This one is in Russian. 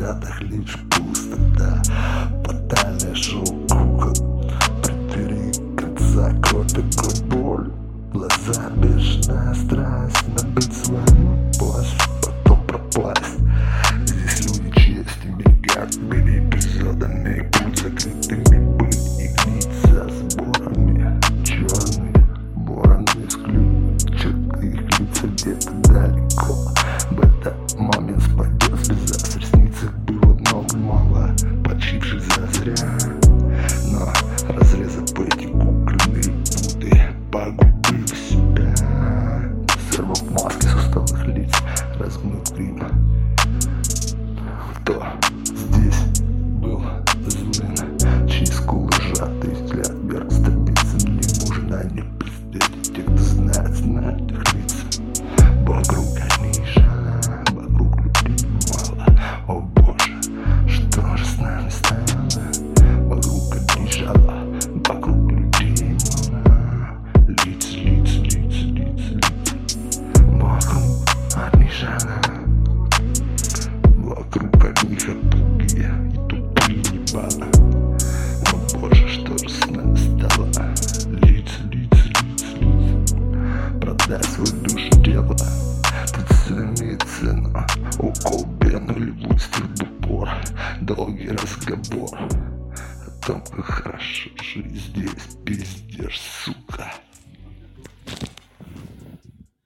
взятых ліч пусто, да. Подальше шел кукол Притери глаза такой боль. Глаза бежная страсть Набыть свою плащ Потом пропасть. Здесь люди честью мигают Мини эпизодами Путь закрытыми быть И гнить за сборами. Черные вороны с ключ Черты их лица где-то Жана Вокруг одних отпуги и тупые ебана О боже, что же с нами стало? Лица, лица, лица, лица Продай свою душу дело Тут все имеет цену Укол Бену льву в упор Долгий разговор о том, как хорошо жить здесь, пиздец.